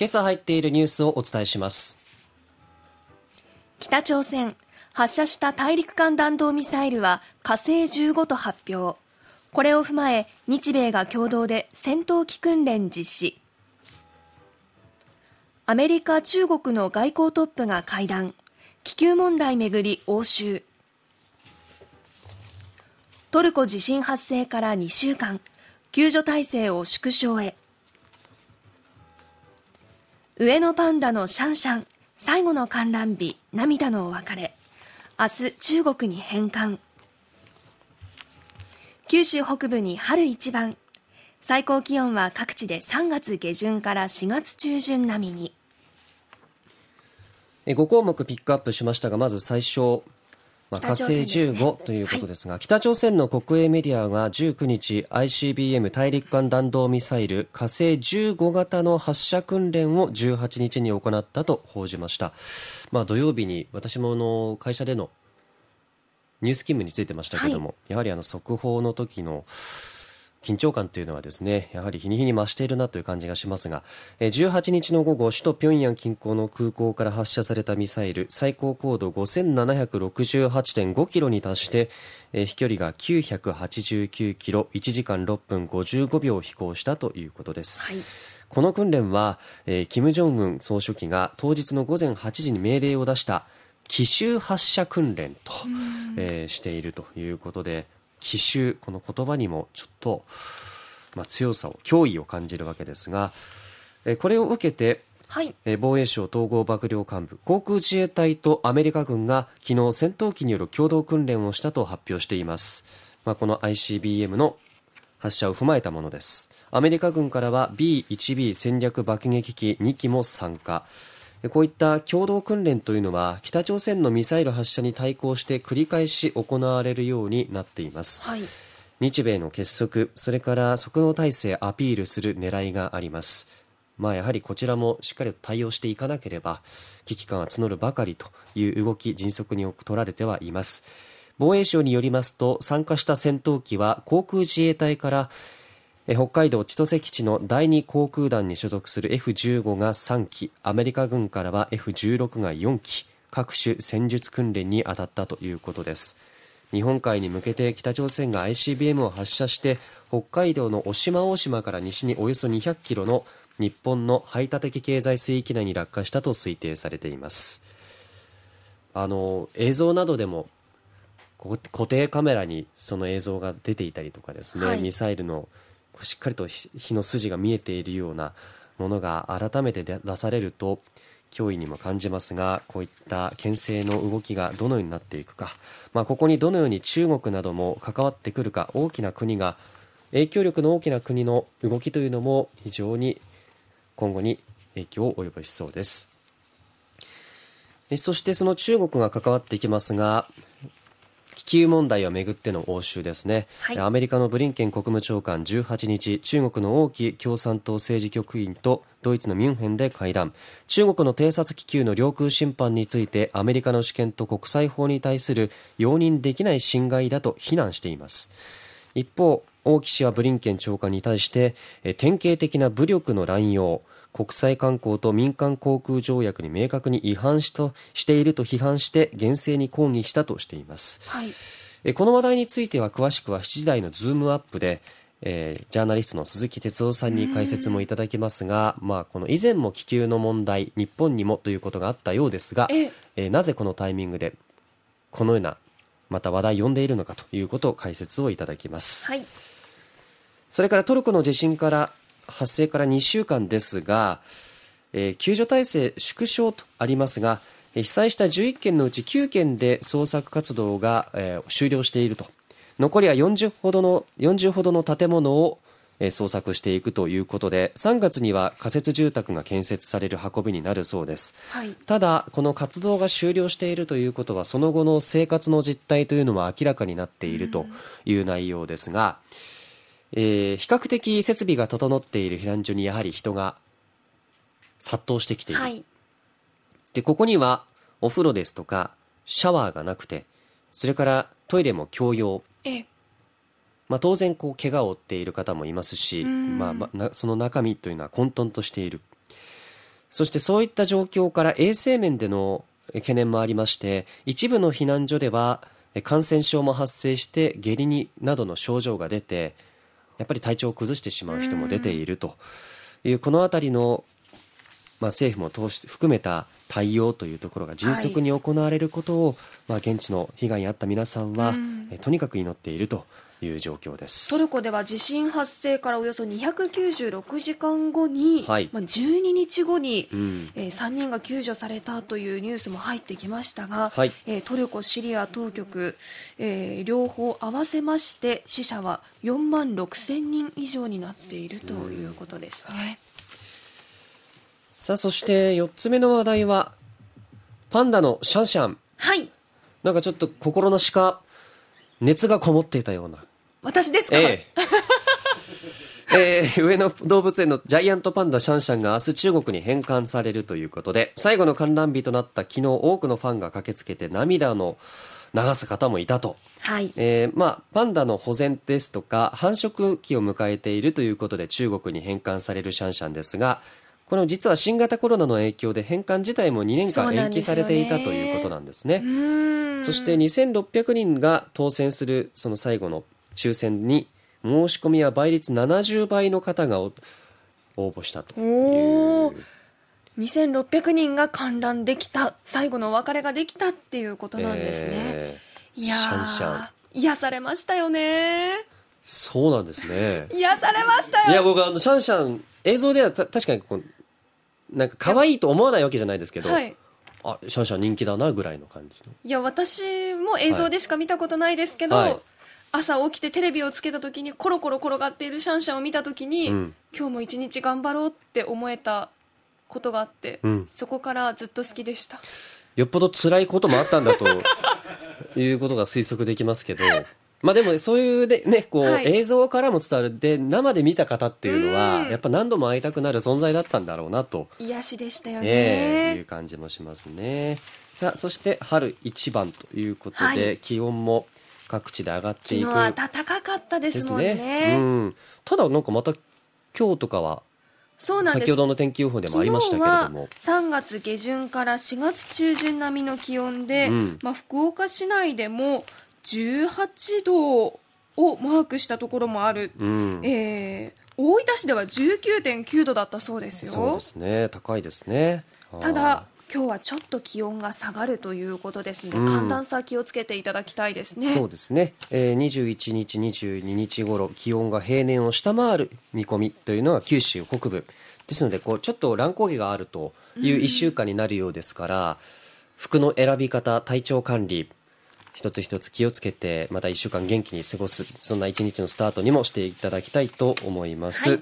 今朝入っているニュースをお伝えします。北朝鮮発射した大陸間弾道ミサイルは火星15と発表。これを踏まえ日米が共同で戦闘機訓練実施。アメリカ中国の外交トップが会談。気球問題めぐり応酬。トルコ地震発生から2週間。救助体制を縮小へ。上野パンダのシャンシャン。最後の観覧日涙のお別れ。明日中国に返還。九州北部に春一番。最高気温は各地で3月下旬から4月中旬並みに。5項目ピックアップしましたがまず最初。まあ、火星15ということですが、はい、北朝鮮の国営メディアが19日 ICBM 大陸間弾道ミサイル火星15型の発射訓練を18日に行ったと報じました、まあ、土曜日に私もの会社でのニュース勤務についてましたけども、はい、やはりあの速報の時の緊張感というのはですねやはり日に日に増しているなという感じがしますが18日の午後首都平壌近郊の空港から発射されたミサイル最高高度5768.5キロに達して飛距離が989キロ1時間6分55秒飛行したということです、はい、この訓練は、えー、金正恩総書記が当日の午前8時に命令を出した奇襲発射訓練と、えー、しているということで奇襲この言葉にもちょっと、まあ、強さを脅威を感じるわけですが、えこれを受けてはい、防衛省統合幕僚監部航空自衛隊とアメリカ軍が昨日戦闘機による共同訓練をしたと発表しています、まあ、この ICBM の発射を踏まえたものです。アメリカ軍からは B1B 戦略爆撃機2機も参加こういった共同訓練というのは北朝鮮のミサイル発射に対抗して繰り返し行われるようになっています、はい、日米の結束それから即応体制アピールする狙いがあります。まあやはりこちらもしっかりと対応していかなければ危機感は募るばかりという動き迅速に取られてはいます。防衛省によりますと参加した戦闘機は航空自衛隊から北海道千歳基地の第2航空団に所属する F15 が3機アメリカ軍からは F16 が4機各種戦術訓練に当たったということです。日本海に向けて北朝鮮が ICBM を発射して北海道の渡島大島から西におよそ200キロの日本の排他的経済水域内に落下したと推定されています。あの映像などでも固定カメラにその映像が出ていたりとかですね、はい、ミサイルのしっかりと火の筋が見えているようなものが改めて出されると脅威にも感じますがこういった牽制の動きがどのようになっていくか、まあ、ここにどのように中国なども関わってくるか大きな国が影響力の大きな国の動きというのも非常に今後に影響を及ぼしそうです。そしてその中国が関わっていきますが気球問題をめぐっての応酬ですね、はい、アメリカのブリンケン国務長官18日中国の王毅共産党政治局員とドイツのミュンヘンで会談。中国の偵察気球の領空侵犯についてアメリカの主権と国際法に対する容認できない侵害だと非難しています。一方王毅氏はブリンケン長官に対して典型的な武力の乱用国際慣行と民間航空条約に明確に違反しとしていると批判して厳正に抗議したとしています、はい、この話題については詳しくは7時台のズームアップでえー、ジャーナリストの鈴木哲夫さんに解説もいただきますが、まあ、この以前も気球の問題日本にもということがあったようですが、ええ。ー、なぜこのタイミングでこのようなまた話題を呼んでいるのかということを解説をいただきます、はい、それからトルコの地震から発生から2週間ですが、えー、救助体制縮小とありますが、被災した11件のうち9件で捜索活動が、えー、終了していると。残りは40ほどの、40ほどの建物を捜索していくということで3月には仮設住宅が建設される運びになるそうです、はい、ただこの活動が終了しているということはその後の生活の実態というのは明らかになっているという内容ですが、うんえー、比較的設備が整っている避難所にやはり人が殺到してきている、はい、でここにはお風呂ですとかシャワーがなくてそれからトイレも共用まあ、当然こう怪我を負っている方もいますし、まあ、まあ、その中身というのは混沌としている。そしてそういった状況から衛生面での懸念もありまして一部の避難所では感染症も発生して下痢になどの症状が出てやっぱり体調を崩してしまう人も出ているというこの辺りの、まあ、政府も通して含めた対応というところが迅速に行われることを、はい、まあ、現地の被害に遭った皆さんは、えとにかく祈っているという状況です。トルコでは地震発生からおよそ296時間後に、はい、まあ、12日後に、うん、えー、3人が救助されたというニュースも入ってきましたが、はい、えー、トルコ、シリア当局、えー、両方合わせまして死者は4万6千人以上になっているということですね。うんさあそして4つ目の話題はパンダのシャンシャン。はい。なんかちょっと心なしか熱がこもっていたような。私ですか、ええ。えー、上野動物園のジャイアントパンダシャンシャンが明日中国に返還されるということで最後の観覧日となった昨日多くのファンが駆けつけて涙の流す方もいたと、はい。えーまあ、パンダの保全ですとか繁殖期を迎えているということで中国に返還されるシャンシャンですがこの実は新型コロナの影響で返還自体も2年間延期されていたということなんですね。そして2600人が当選するその最後の抽選に申し込みは倍率70倍の方が応募したという。2600人が観覧できた最後のお別れができたっていうことなんですね。えー、いやシャンシャン癒されましたよね。そうなんですね。癒されましたよ。いや僕あのシャンシャン映像では確かにこうなんか可愛いと思わないわけじゃないですけど、はい、あシャンシャン人気だなぐらいの感じの。いや私も映像でしか見たことないですけど、はい、朝起きてテレビをつけた時にコロコロ転がっているシャンシャンを見た時に、うん、今日も一日頑張ろうって思えたことがあって、うん、そこからずっと好きでした。よっぽど辛いこともあったんだということが推測できますけどまあでもそういうね、ねこう、はい、映像からも伝わる。で生で見た方っていうのはやっぱ何度も会いたくなる存在だったんだろうなと。癒しでしたよね、えー、いう感じもしますね。さあそして春一番ということで、はい、気温も各地で上がっていく。昨日暖かかったですもんね、ね、うん、ただなんかまた今日とかはそうなんです。先ほどの天気予報でもありましたけれども。3月下旬から4月中旬並みの気温で、うん、まあ、福岡市内でも18度をマークしたところもある、うん、えー、大分市では19.9度だったそうですよ。そうですね。高いですね。ただ今日はちょっと気温が下がるということですので、うん、寒暖差気をつけていただきたいですね。そうですね、えー、21日22日頃気温が平年を下回る見込みというのが九州北部。ですのでこうちょっと乱高下があるという1週間になるようですから、うん、服の選び方体調管理一つ一つ気をつけてまた1週間元気に過ごすそんな一日のスタートにもしていただきたいと思います、はい。